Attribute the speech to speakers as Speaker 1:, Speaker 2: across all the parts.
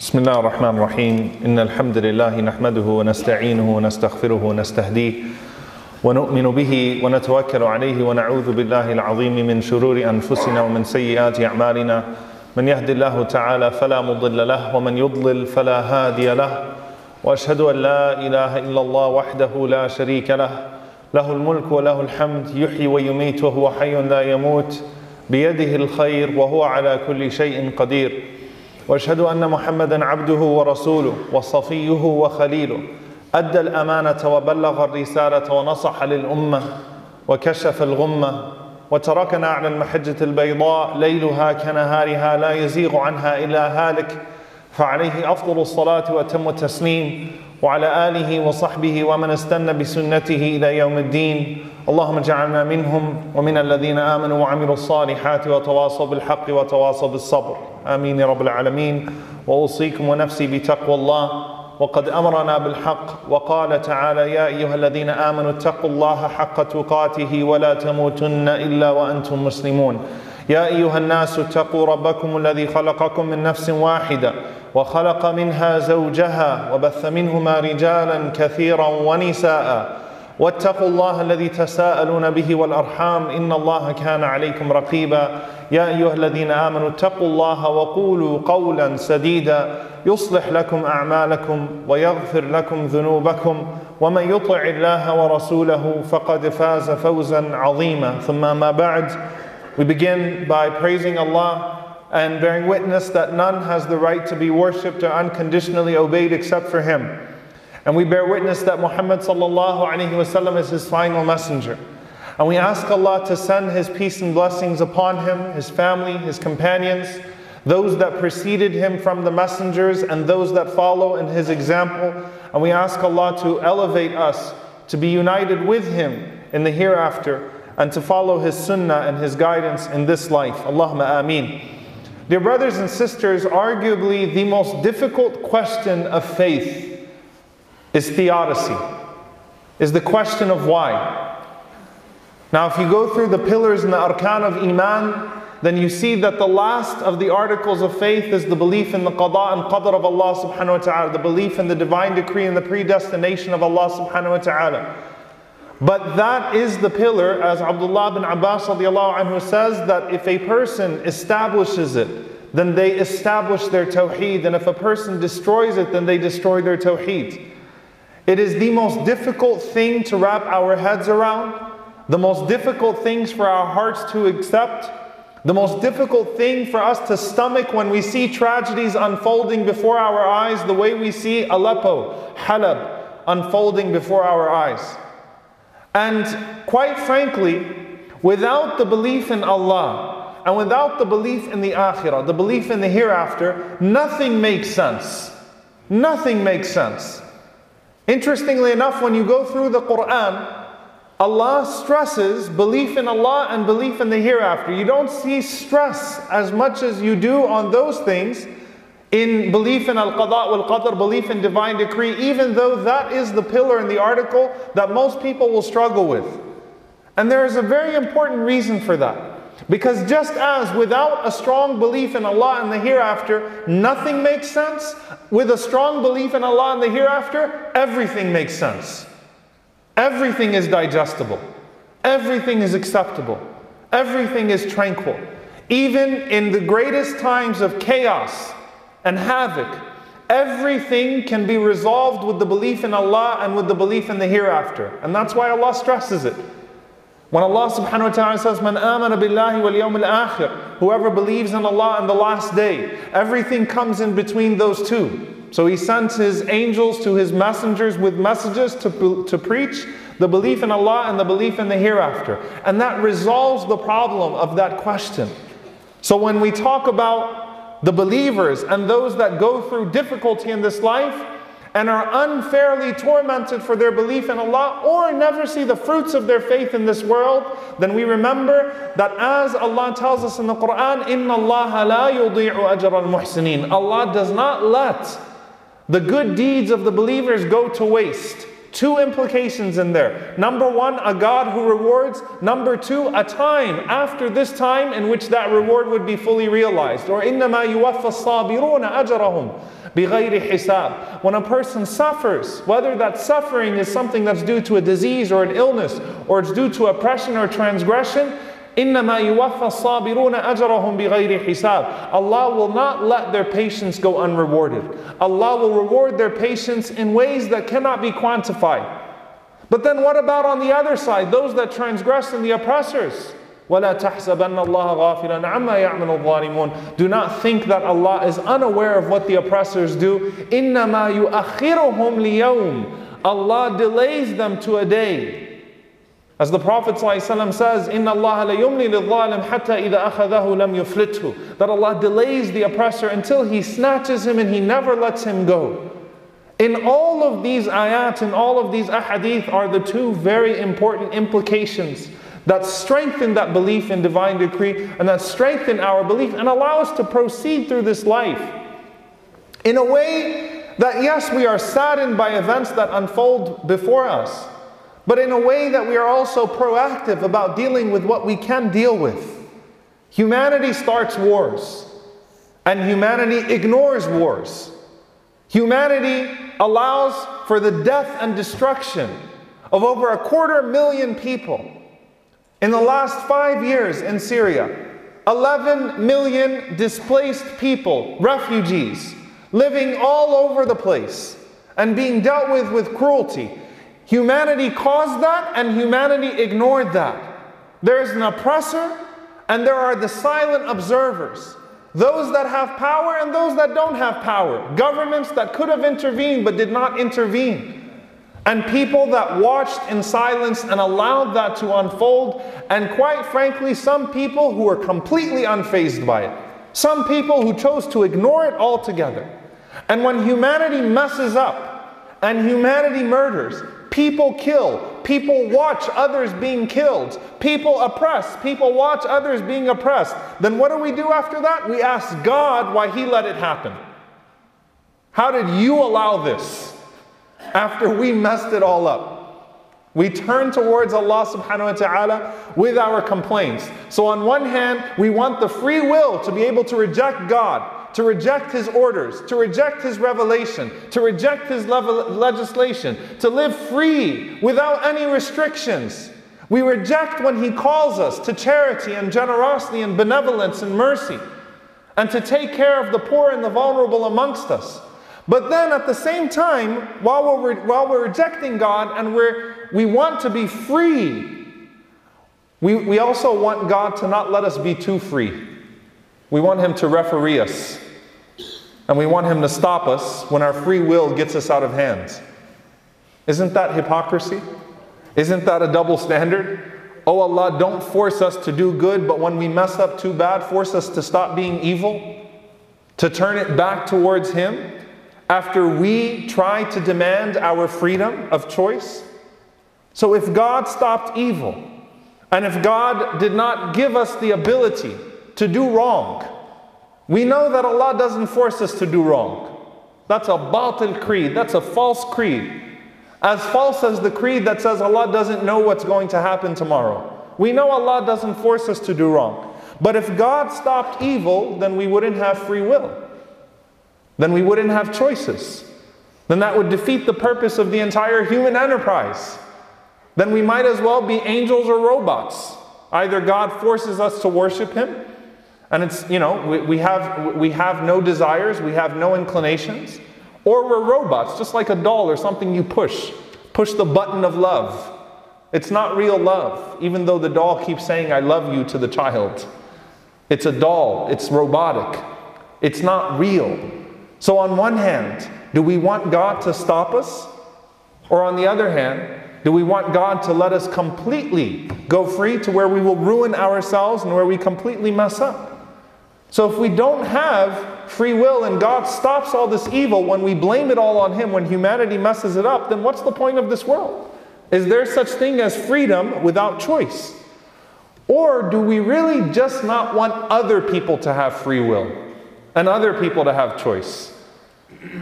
Speaker 1: بسم الله الرحمن الرحيم إن الحمد لله نحمده ونستعينه ونستغفره ونستهديه ونؤمن به ونتوكل عليه ونعوذ بالله العظيم من شرور أنفسنا ومن سيئات أعمالنا من يهد الله تعالى فلا مضل له ومن يضلل فلا هادي له وأشهد أن لا إله إلا الله وحده لا شريك له له الملك وله الحمد يحيي ويميت وهو حي لا يموت بيده الخير وهو على كل شيء قدير واشهد أن محمدا عبده ورسوله وصفيه وخليله أدى الأمانة وبلغ الرسالة ونصح للأمة وكشف الغمة وتركنا على المحجة البيضاء ليلها كنهارها لا يزيغ عنها إلا هالك. فعليه أفضل الصلاة وأتم التسليم وعلى آله وصحبه ومن استنى بسنته إلى يوم الدين. اللهم اجعلنا منهم ومن الذين آمنوا وعملوا الصالحات وتواصوا بالحق وتواصوا بالصبر. آمين يا رب العالمين. وأوصيكم ونفسي بتقوى الله. وقد أمرنا بالحق وقال تعالى يا أيها الذين آمنوا اتقوا الله حق تقاته ولا تموتن إلا وأنتم مسلمون. يا أيها الناس اتقوا ربكم الذي خلقكم من نفس واحدة وخلق منها زوجها وبث منهما رجالا كثيرا ونساء. واتقوا الله الذي تساءلون به والأرحام إن الله كان عليكم رقيبا. يا أيها الذين آمنوا اتقوا الله وقولوا قولا سديدا. يصلح لكم أعمالكم ويغفر لكم ذنوبكم. ومن يطع الله ورسوله فقد فاز فوزا عظيما. ثم ما بعد We begin by praising Allah and bearing witness that none has the right to be worshipped or unconditionally obeyed except for Him. And we bear witness that Muhammad sallallahu is his final messenger. And we ask Allah to send his peace and blessings upon him, his family, his companions, those that preceded him from the messengers and those that follow in his example. And we ask Allah to elevate us to be united with him in the hereafter and to follow his sunnah and his guidance in this life. Allahumma ameen. Dear brothers and sisters, arguably the most difficult question of faith is theodicy, is the question of why. Now, if you go through the pillars and the arkan of Iman, then you see that the last of the articles of faith is the belief in the qada and qadr of Allah subhanahu wa ta'ala, the belief in the divine decree and the predestination of Allah subhanahu wa ta'ala. But that is the pillar, as Abdullah bin Abbas anhu says, that if a person establishes it, then they establish their tawheed, and if a person destroys it, then they destroy their tawheed. It is the most difficult thing to wrap our heads around, the most difficult things for our hearts to accept, the most difficult thing for us to stomach when we see tragedies unfolding before our eyes, the way we see Aleppo, Halab unfolding before our eyes. And quite frankly, without the belief in Allah and without the belief in the Akhirah, the belief in the hereafter, nothing makes sense. Nothing makes sense. Interestingly enough, when you go through the Quran, Allah stresses belief in Allah and belief in the hereafter. You don't see stress as much as you do on those things in belief in Al Qada wal Qadr, belief in divine decree, even though that is the pillar in the article that most people will struggle with. And there is a very important reason for that. Because just as without a strong belief in Allah and the hereafter, nothing makes sense, with a strong belief in Allah and the hereafter, everything makes sense. Everything is digestible. Everything is acceptable. Everything is tranquil. Even in the greatest times of chaos and havoc, everything can be resolved with the belief in Allah and with the belief in the hereafter. And that's why Allah stresses it. When Allah subhanahu wa ta'ala says, Man amana billahi wal yawm al whoever believes in Allah and the last day, everything comes in between those two. So He sends His angels to His messengers with messages to, to preach the belief in Allah and the belief in the hereafter. And that resolves the problem of that question. So when we talk about the believers and those that go through difficulty in this life, and are unfairly tormented for their belief in Allah or never see the fruits of their faith in this world, then we remember that as Allah tells us in the Quran, Inna Allah la yudi'u ajr muhsinin. Allah does not let the good deeds of the believers go to waste. Two implications in there. Number one, a God who rewards. Number two, a time after this time in which that reward would be fully realized. Or إِنَّمَا يُوَفَّى الصَّابِرُونَ أَجْرَهُمْ بِغَيْرِ حِسَابٍ When a person suffers, whether that suffering is something that's due to a disease or an illness, or it's due to oppression or transgression, إنما يوفى الصابرون أجرهم بغير حساب. Allah will not let their patience go unrewarded. Allah will reward their patience in ways that cannot be quantified. But then what about on the other side, those that transgress and the oppressors? ولا تحسبن الله غافلا عما يعمل الظالمون. Do not think that Allah is unaware of what the oppressors do. إنما يؤخرهم ليوم. Allah delays them to a day. As the Prophet ﷺ says, Inna Allah la lil-zalim hatta idha akhadahu lam yuflithu. That Allah delays the oppressor until He snatches him and He never lets him go. In all of these ayat and all of these ahadith are the two very important implications that strengthen that belief in divine decree and that strengthen our belief and allow us to proceed through this life in a way that, yes, we are saddened by events that unfold before us but in a way that we are also proactive about dealing with what we can deal with. Humanity starts wars, and humanity ignores wars. Humanity allows for the death and destruction of over a quarter million people. In the last five years in Syria, 11 million displaced people, refugees, living all over the place and being dealt with with cruelty Humanity caused that and humanity ignored that. There is an oppressor and there are the silent observers. Those that have power and those that don't have power. Governments that could have intervened but did not intervene. And people that watched in silence and allowed that to unfold. And quite frankly, some people who were completely unfazed by it. Some people who chose to ignore it altogether. And when humanity messes up and humanity murders, People kill. People watch others being killed. People oppress. People watch others being oppressed. Then what do we do after that? We ask God why He let it happen. How did you allow this after we messed it all up? We turn towards Allah subhanahu wa ta'ala with our complaints. So, on one hand, we want the free will to be able to reject God to reject his orders, to reject his revelation, to reject his legislation, to live free without any restrictions. We reject when he calls us to charity and generosity and benevolence and mercy, and to take care of the poor and the vulnerable amongst us. But then at the same time, while we're, while we're rejecting God and we're, we want to be free, we, we also want God to not let us be too free. We want Him to referee us. And we want Him to stop us when our free will gets us out of hand. Isn't that hypocrisy? Isn't that a double standard? Oh Allah, don't force us to do good, but when we mess up too bad, force us to stop being evil, to turn it back towards Him after we try to demand our freedom of choice. So if God stopped evil, and if God did not give us the ability to do wrong. We know that Allah doesn't force us to do wrong. That's a batil creed, that's a false creed. As false as the creed that says Allah doesn't know what's going to happen tomorrow. We know Allah doesn't force us to do wrong. But if God stopped evil, then we wouldn't have free will. Then we wouldn't have choices. Then that would defeat the purpose of the entire human enterprise. Then we might as well be angels or robots. Either God forces us to worship Him, and it's, you know, we, we, have, we have no desires, we have no inclinations, or we're robots, just like a doll or something you push. Push the button of love. It's not real love, even though the doll keeps saying, I love you to the child. It's a doll, it's robotic, it's not real. So, on one hand, do we want God to stop us? Or on the other hand, do we want God to let us completely go free to where we will ruin ourselves and where we completely mess up? So if we don't have free will and God stops all this evil when we blame it all on Him, when humanity messes it up, then what's the point of this world? Is there such thing as freedom without choice? Or do we really just not want other people to have free will and other people to have choice?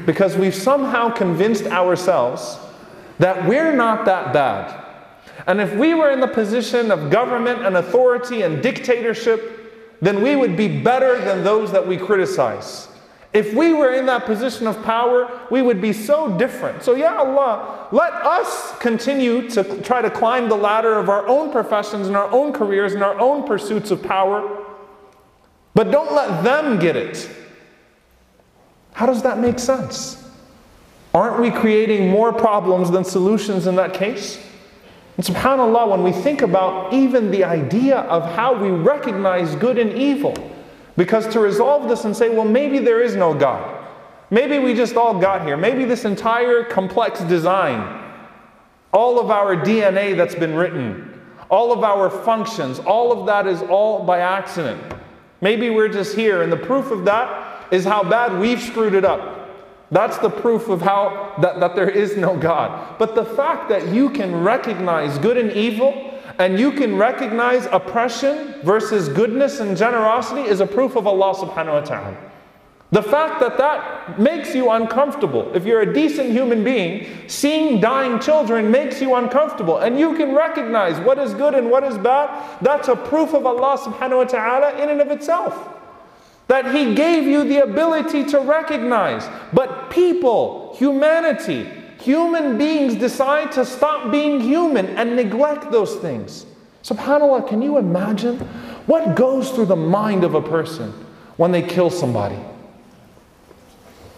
Speaker 1: Because we've somehow convinced ourselves that we're not that bad. And if we were in the position of government and authority and dictatorship, then we would be better than those that we criticize. If we were in that position of power, we would be so different. So, yeah, Allah, let us continue to try to climb the ladder of our own professions and our own careers and our own pursuits of power, but don't let them get it. How does that make sense? Aren't we creating more problems than solutions in that case? And subhanAllah, when we think about even the idea of how we recognize good and evil, because to resolve this and say, well, maybe there is no God. Maybe we just all got here. Maybe this entire complex design, all of our DNA that's been written, all of our functions, all of that is all by accident. Maybe we're just here, and the proof of that is how bad we've screwed it up. That's the proof of how that, that there is no God. But the fact that you can recognize good and evil and you can recognize oppression versus goodness and generosity is a proof of Allah subhanahu wa ta'ala. The fact that that makes you uncomfortable, if you're a decent human being, seeing dying children makes you uncomfortable, and you can recognize what is good and what is bad, that's a proof of Allah subhanahu wa ta'ala in and of itself that He gave you the ability to recognize. But people, humanity, human beings decide to stop being human and neglect those things. SubhanAllah, can you imagine what goes through the mind of a person when they kill somebody?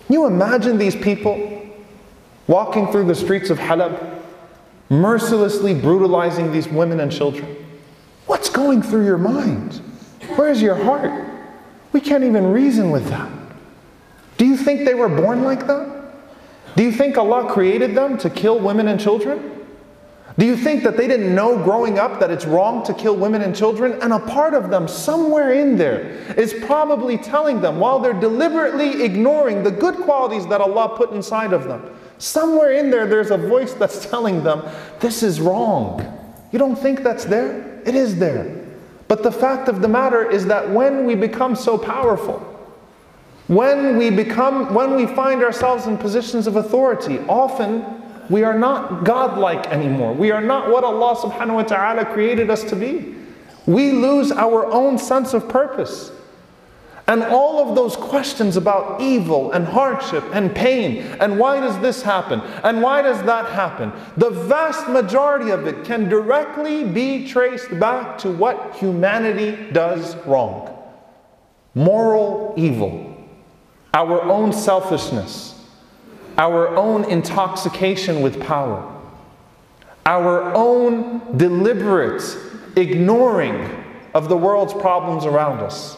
Speaker 1: Can you imagine these people walking through the streets of Halab, mercilessly brutalizing these women and children? What's going through your mind? Where's your heart? We can't even reason with that. Do you think they were born like that? Do you think Allah created them to kill women and children? Do you think that they didn't know growing up that it's wrong to kill women and children? And a part of them, somewhere in there, is probably telling them while they're deliberately ignoring the good qualities that Allah put inside of them. Somewhere in there, there's a voice that's telling them, This is wrong. You don't think that's there? It is there. But the fact of the matter is that when we become so powerful, when we become when we find ourselves in positions of authority, often we are not godlike anymore. We are not what Allah subhanahu wa ta'ala created us to be. We lose our own sense of purpose. And all of those questions about evil and hardship and pain and why does this happen? And why does that happen, the vast majority of it can directly be traced back to what humanity does wrong. Moral evil, our own selfishness, our own intoxication with power, our own deliberate ignoring of the world's problems around us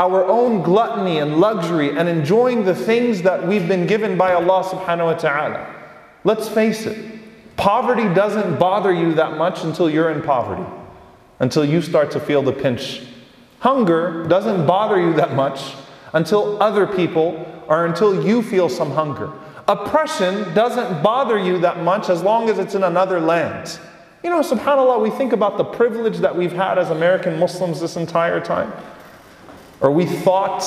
Speaker 1: our own gluttony and luxury and enjoying the things that we've been given by Allah subhanahu wa ta'ala. Let's face it, poverty doesn't bother you that much until you're in poverty, until you start to feel the pinch. Hunger doesn't bother you that much until other people or until you feel some hunger. Oppression doesn't bother you that much as long as it's in another land. You know, subhanAllah, we think about the privilege that we've had as American Muslims this entire time. Or we thought,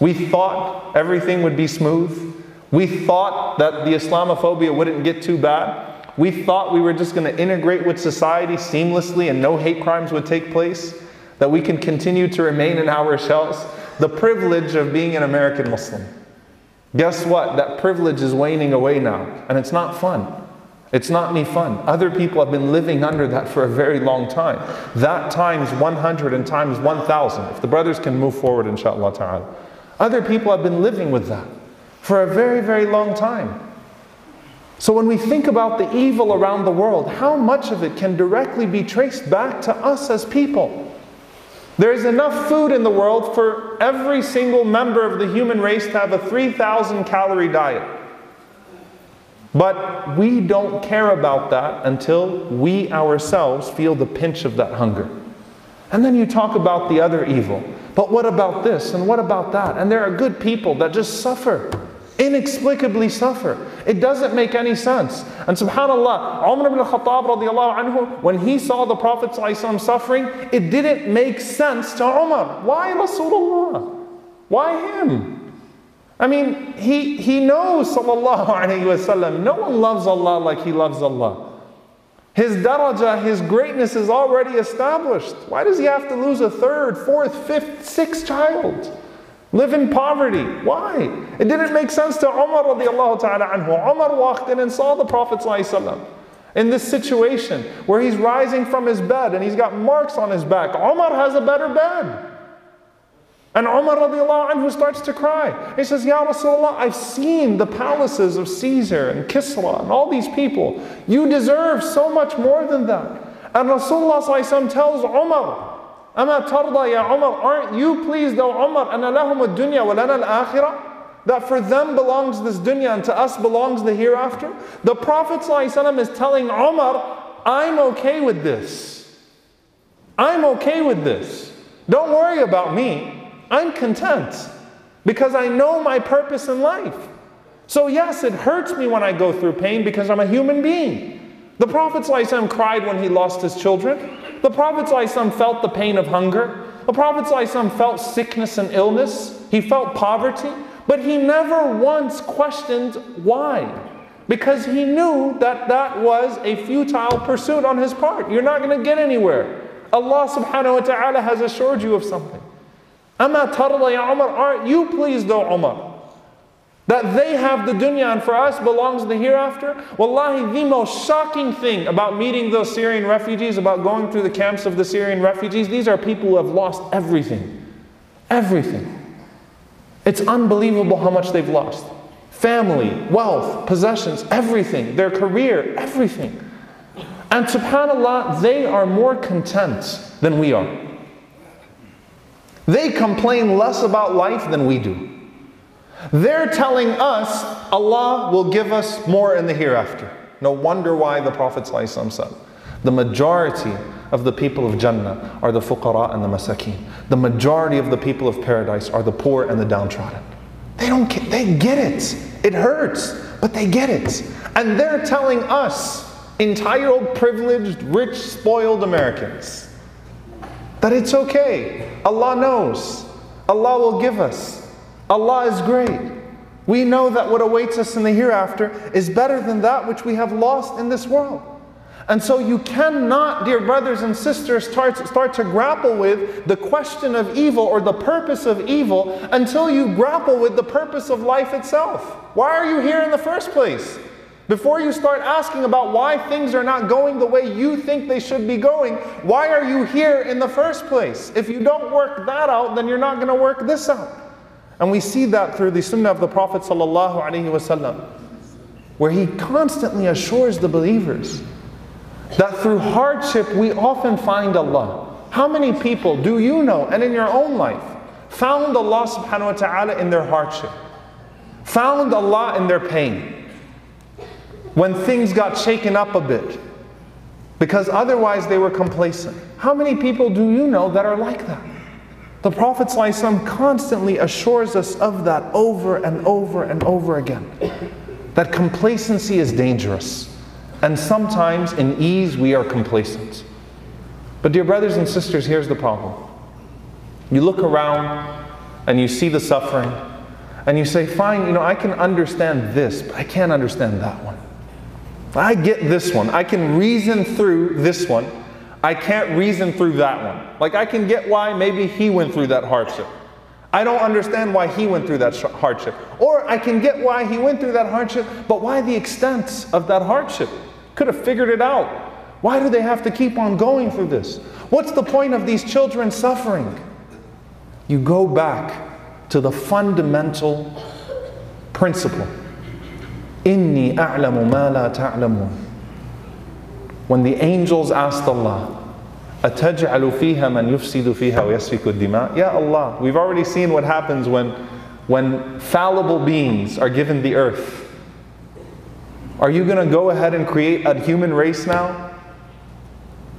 Speaker 1: we thought everything would be smooth. We thought that the Islamophobia wouldn't get too bad. We thought we were just going to integrate with society seamlessly and no hate crimes would take place. That we can continue to remain in our shells. The privilege of being an American Muslim. Guess what? That privilege is waning away now, and it's not fun. It's not any fun. Other people have been living under that for a very long time. That times 100 and times 1,000. If the brothers can move forward, inshallah ta'ala. Other people have been living with that for a very, very long time. So when we think about the evil around the world, how much of it can directly be traced back to us as people? There is enough food in the world for every single member of the human race to have a 3,000 calorie diet. But we don't care about that until we ourselves feel the pinch of that hunger. And then you talk about the other evil. But what about this and what about that? And there are good people that just suffer, inexplicably suffer. It doesn't make any sense. And subhanAllah, Umar ibn Khattab anhu, when he saw the Prophet suffering, it didn't make sense to Umar. Why Rasulullah? Why him? I mean, he, he knows, sallallahu alayhi wasallam, no one loves Allah like he loves Allah. His daraja, his greatness is already established. Why does he have to lose a third, fourth, fifth, sixth child? Live in poverty. Why? It didn't make sense to Umar radiallahu ta'ala anhu. Umar walked in and saw the Prophet in this situation where he's rising from his bed and he's got marks on his back. Umar has a better bed. And Umar radiallahu anhu starts to cry. He says, Ya Rasulullah, I've seen the palaces of Caesar and Kisra and all these people. You deserve so much more than that. And Rasulullah tells Umar, Ama tarda ya Umar, aren't you pleased, O Umar, anna dunya al-akhirah? That for them belongs this dunya and to us belongs the hereafter? The Prophet is telling Umar, I'm okay with this. I'm okay with this. Don't worry about me. I'm content because I know my purpose in life. So, yes, it hurts me when I go through pain because I'm a human being. The Prophet ﷺ cried when he lost his children. The Prophet ﷺ felt the pain of hunger. The Prophet ﷺ felt sickness and illness. He felt poverty. But he never once questioned why. Because he knew that that was a futile pursuit on his part. You're not going to get anywhere. Allah subhanahu wa ta'ala has assured you of something. Amma tarda ya Umar, aren't you pleased, O Umar? That they have the dunya and for us belongs the hereafter? Wallahi, the most shocking thing about meeting those Syrian refugees, about going through the camps of the Syrian refugees, these are people who have lost everything. Everything. It's unbelievable how much they've lost family, wealth, possessions, everything, their career, everything. And subhanAllah, they are more content than we are. They complain less about life than we do. They're telling us Allah will give us more in the hereafter. No wonder why the Prophet said, the majority of the people of Jannah are the fuqara and the masakin. The majority of the people of paradise are the poor and the downtrodden. They don't get, they get it. It hurts, but they get it. And they're telling us, entitled, privileged, rich, spoiled Americans, that it's okay. Allah knows. Allah will give us. Allah is great. We know that what awaits us in the hereafter is better than that which we have lost in this world. And so you cannot, dear brothers and sisters, start, start to grapple with the question of evil or the purpose of evil until you grapple with the purpose of life itself. Why are you here in the first place? Before you start asking about why things are not going the way you think they should be going, why are you here in the first place? If you don't work that out, then you're not going to work this out. And we see that through the sunnah of the Prophet where he constantly assures the believers that through hardship we often find Allah. How many people do you know, and in your own life, found Allah subhanahu wa ta'ala in their hardship? Found Allah in their pain? When things got shaken up a bit because otherwise they were complacent. How many people do you know that are like that? The Prophet ﷺ constantly assures us of that over and over and over again. That complacency is dangerous. And sometimes in ease we are complacent. But, dear brothers and sisters, here's the problem. You look around and you see the suffering, and you say, Fine, you know, I can understand this, but I can't understand that one. I get this one. I can reason through this one. I can't reason through that one. Like, I can get why maybe he went through that hardship. I don't understand why he went through that hardship. Or I can get why he went through that hardship, but why the extent of that hardship? Could have figured it out. Why do they have to keep on going through this? What's the point of these children suffering? You go back to the fundamental principle Inni a'lamu ma la ta'lamun. When the angels asked Allah, أتجعل فيها من يفسد فيها ويسفك الدماء Ya Allah, we've already seen what happens when, when fallible beings are given the earth. Are you going to go ahead and create a human race now?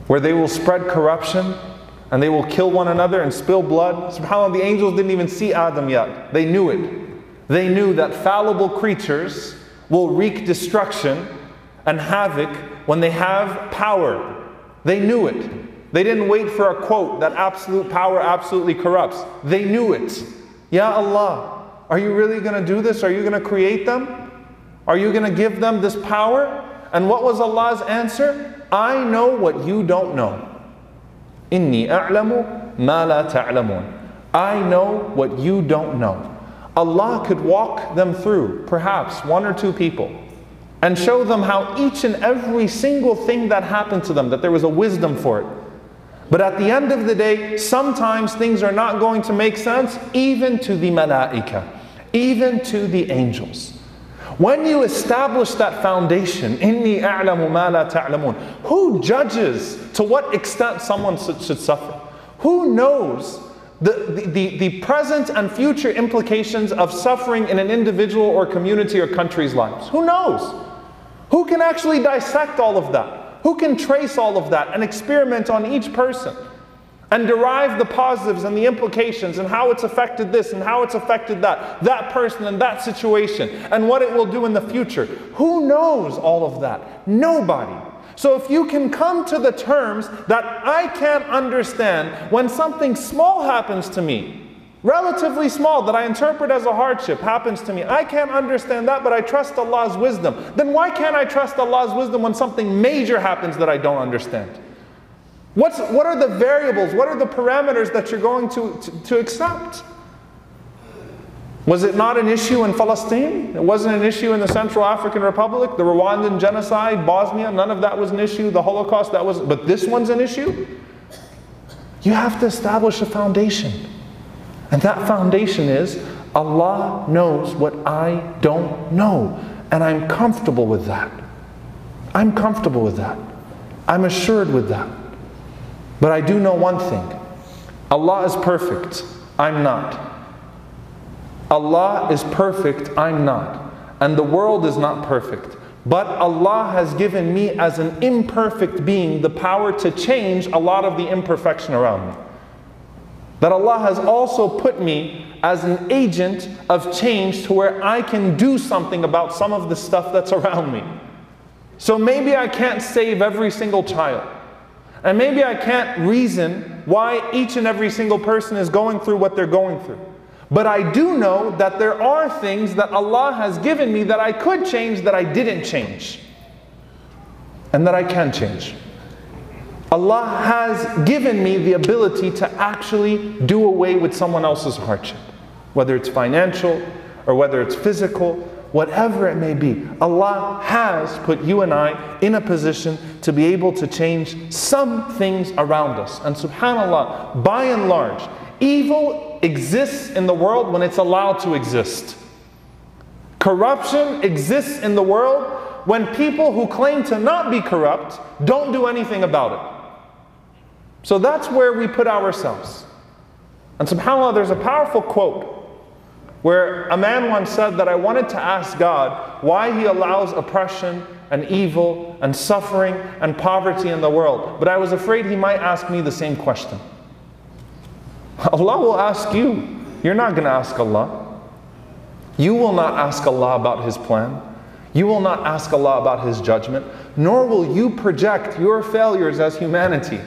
Speaker 1: Where they will spread corruption and they will kill one another and spill blood? SubhanAllah, the angels didn't even see Adam yet. They knew it. They knew that fallible creatures will wreak destruction and havoc when they have power. They knew it. They didn't wait for a quote that absolute power absolutely corrupts. They knew it. Ya Allah, Are you really going to do this? Are you going to create them? Are you going to give them this power? And what was Allah's answer? I know what you don't know. Inni a'lamu ma la ta'lamun. I know what you don't know. Allah could walk them through, perhaps one or two people, and show them how each and every single thing that happened to them, that there was a wisdom for it. But at the end of the day, sometimes things are not going to make sense, even to the malaika, even to the angels. When you establish that foundation, inni a'lamu ma la ta'lamun, who judges to what extent someone should suffer? Who knows the, the, the present and future implications of suffering in an individual or community or country's lives. Who knows? Who can actually dissect all of that? Who can trace all of that and experiment on each person and derive the positives and the implications and how it's affected this and how it's affected that, that person and that situation and what it will do in the future? Who knows all of that? Nobody. So if you can come to the terms that I can't understand when something small happens to me, relatively small, that I interpret as a hardship happens to me, I can't understand that, but I trust Allah's wisdom. Then why can't I trust Allah's wisdom when something major happens that I don't understand? What's, what are the variables? What are the parameters that you're going to, to, to accept? Was it not an issue in Palestine? It wasn't an issue in the Central African Republic, the Rwandan genocide, Bosnia, none of that was an issue, the Holocaust, that was, but this one's an issue? You have to establish a foundation. And that foundation is Allah knows what I don't know. And I'm comfortable with that. I'm comfortable with that. I'm assured with that. But I do know one thing Allah is perfect. I'm not. Allah is perfect, I'm not. And the world is not perfect. But Allah has given me, as an imperfect being, the power to change a lot of the imperfection around me. That Allah has also put me as an agent of change to where I can do something about some of the stuff that's around me. So maybe I can't save every single child. And maybe I can't reason why each and every single person is going through what they're going through. But I do know that there are things that Allah has given me that I could change that I didn't change. And that I can change. Allah has given me the ability to actually do away with someone else's hardship, whether it's financial or whether it's physical, whatever it may be. Allah has put you and I in a position to be able to change some things around us. And subhanAllah, by and large, Evil exists in the world when it's allowed to exist. Corruption exists in the world when people who claim to not be corrupt don't do anything about it. So that's where we put ourselves. And subhanAllah, there's a powerful quote where a man once said that I wanted to ask God why He allows oppression and evil and suffering and poverty in the world, but I was afraid He might ask me the same question. Allah will ask you. You're not going to ask Allah. You will not ask Allah about His plan. You will not ask Allah about His judgment, nor will you project your failures as humanity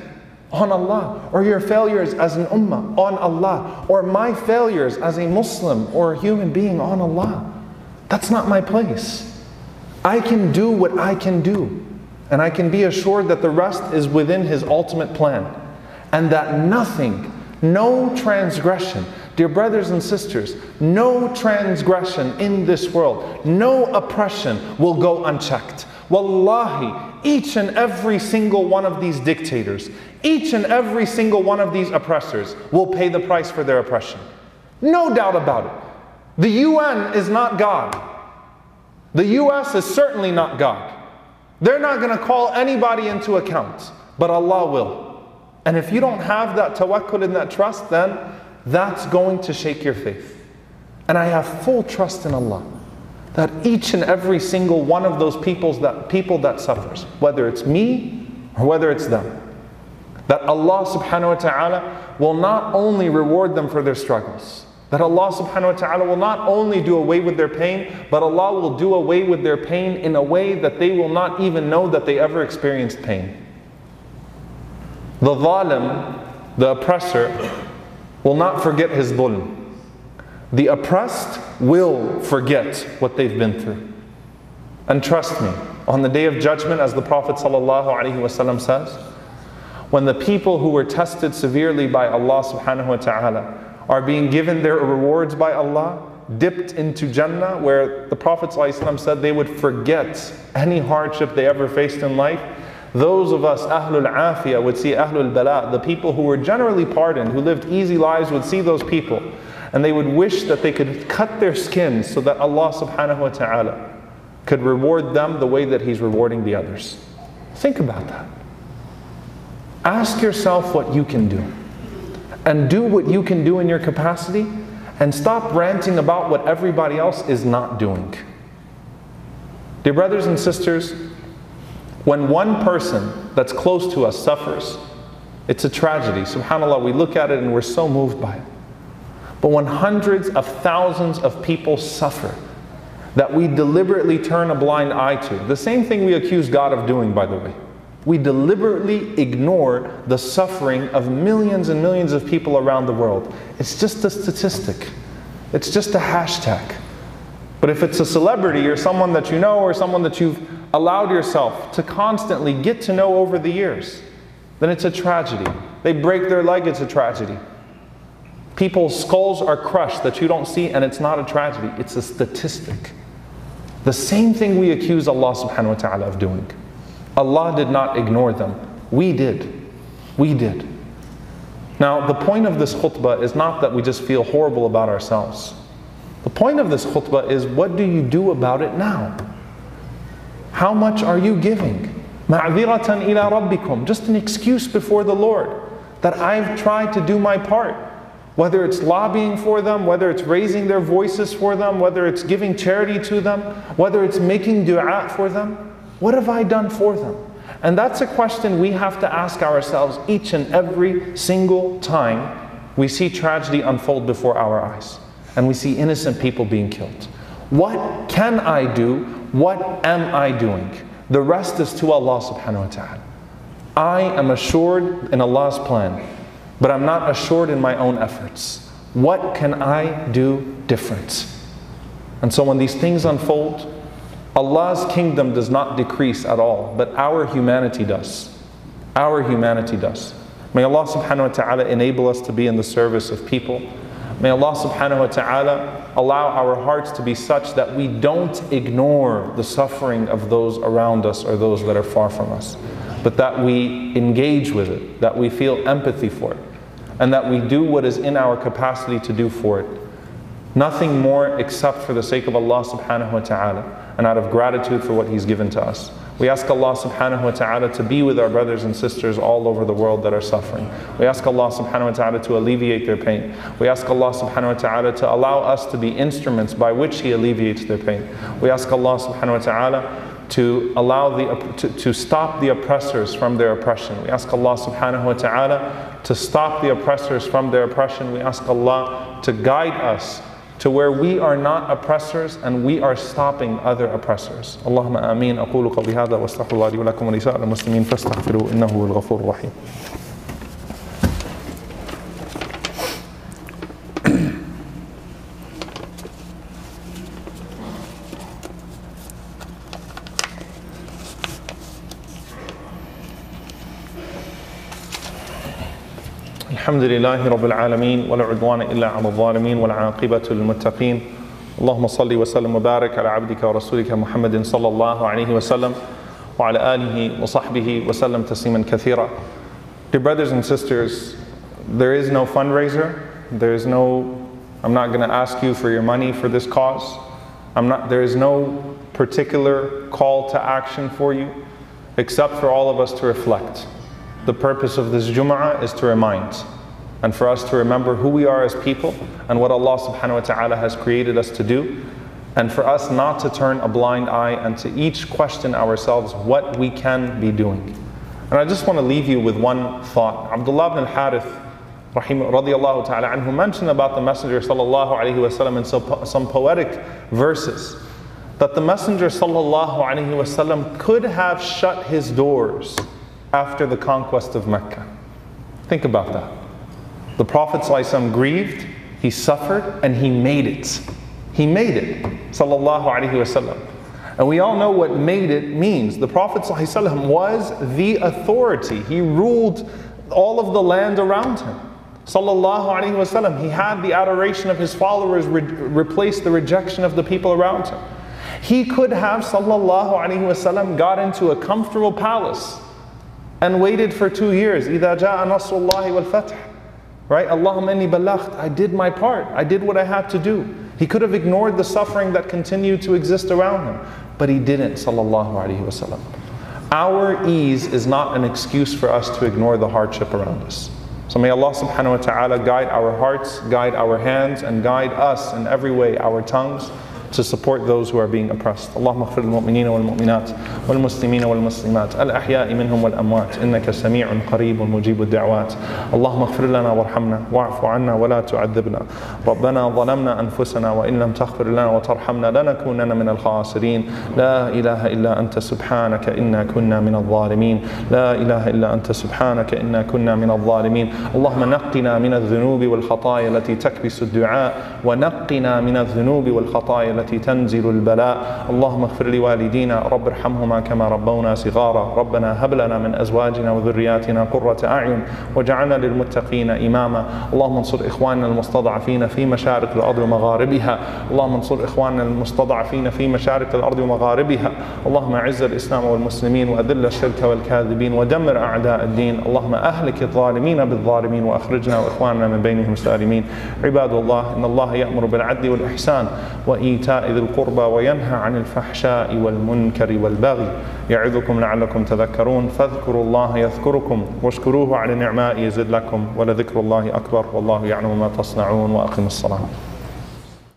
Speaker 1: on Allah, or your failures as an ummah on Allah, or my failures as a Muslim or a human being on Allah. That's not my place. I can do what I can do, and I can be assured that the rest is within His ultimate plan, and that nothing no transgression. Dear brothers and sisters, no transgression in this world, no oppression will go unchecked. Wallahi, each and every single one of these dictators, each and every single one of these oppressors will pay the price for their oppression. No doubt about it. The UN is not God. The US is certainly not God. They're not going to call anybody into account, but Allah will. And if you don't have that tawakkul and that trust, then that's going to shake your faith. And I have full trust in Allah that each and every single one of those peoples that, people that suffers, whether it's me or whether it's them, that Allah subhanahu wa ta'ala will not only reward them for their struggles, that Allah subhanahu wa ta'ala will not only do away with their pain, but Allah will do away with their pain in a way that they will not even know that they ever experienced pain. The zalim, the oppressor, will not forget his dhulm. The oppressed will forget what they've been through. And trust me, on the day of judgment, as the Prophet ﷺ says, when the people who were tested severely by Allah subhanahu wa ta'ala are being given their rewards by Allah, dipped into Jannah, where the Prophet ﷺ said they would forget any hardship they ever faced in life. Those of us, Ahlul Afiyah, would see Ahlul Bala, the people who were generally pardoned, who lived easy lives, would see those people. And they would wish that they could cut their skins so that Allah subhanahu wa ta'ala could reward them the way that He's rewarding the others. Think about that. Ask yourself what you can do. And do what you can do in your capacity and stop ranting about what everybody else is not doing. Dear brothers and sisters, when one person that's close to us suffers, it's a tragedy. SubhanAllah, we look at it and we're so moved by it. But when hundreds of thousands of people suffer, that we deliberately turn a blind eye to, the same thing we accuse God of doing, by the way. We deliberately ignore the suffering of millions and millions of people around the world. It's just a statistic, it's just a hashtag. But if it's a celebrity or someone that you know or someone that you've allowed yourself to constantly get to know over the years, then it's a tragedy. They break their leg, it's a tragedy. People's skulls are crushed that you don't see, and it's not a tragedy, it's a statistic. The same thing we accuse Allah subhanahu wa ta'ala of doing. Allah did not ignore them. We did. We did. Now, the point of this khutbah is not that we just feel horrible about ourselves. The point of this khutbah is what do you do about it now? How much are you giving? Ma'ziratan ila rabbikum. Just an excuse before the Lord that I've tried to do my part. Whether it's lobbying for them, whether it's raising their voices for them, whether it's giving charity to them, whether it's making dua for them. What have I done for them? And that's a question we have to ask ourselves each and every single time we see tragedy unfold before our eyes and we see innocent people being killed. What can I do? What am I doing? The rest is to Allah subhanahu wa ta'ala. I am assured in Allah's plan, but I'm not assured in my own efforts. What can I do different? And so when these things unfold, Allah's kingdom does not decrease at all, but our humanity does. Our humanity does. May Allah subhanahu wa ta'ala enable us to be in the service of people. May Allah subhanahu wa ta'ala allow our hearts to be such that we don't ignore the suffering of those around us or those that are far from us, but that we engage with it, that we feel empathy for it, and that we do what is in our capacity to do for it. Nothing more except for the sake of Allah subhanahu wa ta'ala and out of gratitude for what He's given to us. We ask Allah subhanahu wa ta'ala to be with our brothers and sisters all over the world that are suffering. We ask Allah subhanahu wa ta'ala to alleviate their pain. We ask Allah subhanahu wa ta'ala to allow us to be instruments by which He alleviates their pain. We ask Allah subhanahu wa ta'ala to allow the to, to stop the oppressors from their oppression. We ask Allah subhanahu wa ta'ala to stop the oppressors from their oppression. We ask Allah to guide us to where we are not oppressors and we are stopping other oppressors. اللهم آمين أقول قولي هذا واستغفر الله لي ولكم ولسائر المسلمين فاستغفروه إنه هو الغفور الرحيم. الحمد لله رب العالمين ولا عدوان إلا على الظالمين والعاقبة للمتقين اللهم صل وسلم وبارك على عبدك ورسولك محمد صلى الله عليه وسلم وعلى آله وصحبه وسلم تسليما كثيرا Dear brothers and sisters, there is no fundraiser. There is no, I'm not going to ask you for your money for this cause. I'm not, there is no particular call to action for you except for all of us to reflect. The purpose of this Jum'ah is to remind and for us to remember who we are as people and what Allah subhanahu wa ta'ala has created us to do and for us not to turn a blind eye and to each question ourselves what we can be doing. And I just want to leave you with one thought. Abdullah ibn al-Harith radiallahu ta'ala anhu mentioned about the Messenger sallallahu alayhi wasallam in some, poetic verses that the Messenger sallallahu alayhi wasallam could have shut his doors after the conquest of Mecca. Think about that. The Prophet ﷺ grieved, he suffered, and he made it. He made it, sallallahu alaihi wasallam. And we all know what made it means. The Prophet ﷺ was the authority. He ruled all of the land around him. Sallallahu alaihi wasallam. He had the adoration of his followers re- replace the rejection of the people around him. He could have, sallallahu alaihi wasallam, got into a comfortable palace and waited for two years. إِذَا جَاءَ نَصْرُ اللَّهِ وَالْفَتْحِ Right? Allahumma inni balaght. I did my part. I did what I had to do. He could have ignored the suffering that continued to exist around him. But he didn't, sallallahu alaihi wasallam. Our ease is not an excuse for us to ignore the hardship around us. So may Allah subhanahu wa ta'ala guide our hearts, guide our hands, and guide us in every way, our tongues, to support those who are being oppressed. اللهم اغفر للمؤمنين والمؤمنات والمسلمين والمسلمات الأحياء منهم والأموات إنك سميع قريب مجيب الدعوات اللهم اغفر لنا وارحمنا واعف عنا ولا تعذبنا ربنا ظلمنا أنفسنا وإن لم تغفر لنا وترحمنا لنكونن من الخاسرين لا إله إلا أنت سبحانك إنا كنا من الظالمين لا إله إلا أنت سبحانك إنا كنا من الظالمين اللهم نقنا من الذنوب والخطايا التي تكبس الدعاء ونقنا من الذنوب والخطايا التي تنزل البلاء. اللهم اغفر لوالدينا رب ارحمهما كما ربونا صغارا. ربنا هب لنا من أزواجنا وذرياتنا قرة أعين واجعلنا للمتقين إماما. اللهم انصر إخواننا المستضعفين في مشارق الأرض ومغاربها. اللهم انصر إخواننا المستضعفين في مشارق الأرض ومغاربها. اللهم أعز الإسلام والمسلمين وأذل الشرك والكاذبين ودمر أعداء الدين. اللهم أهلك الظالمين بالظالمين وأخرجنا وإخواننا من بينهم سالمين. عباد الله إن الله يأمر بالعدل والإحسان ذي القربى وينهى عن الفحشاء والمنكر والبغي يعظكم لعلكم تذكرون فاذكروا الله يذكركم واشكروه على نعمائه يزد لكم ولذكر الله أكبر والله يعلم ما تصنعون وأقم الصلاة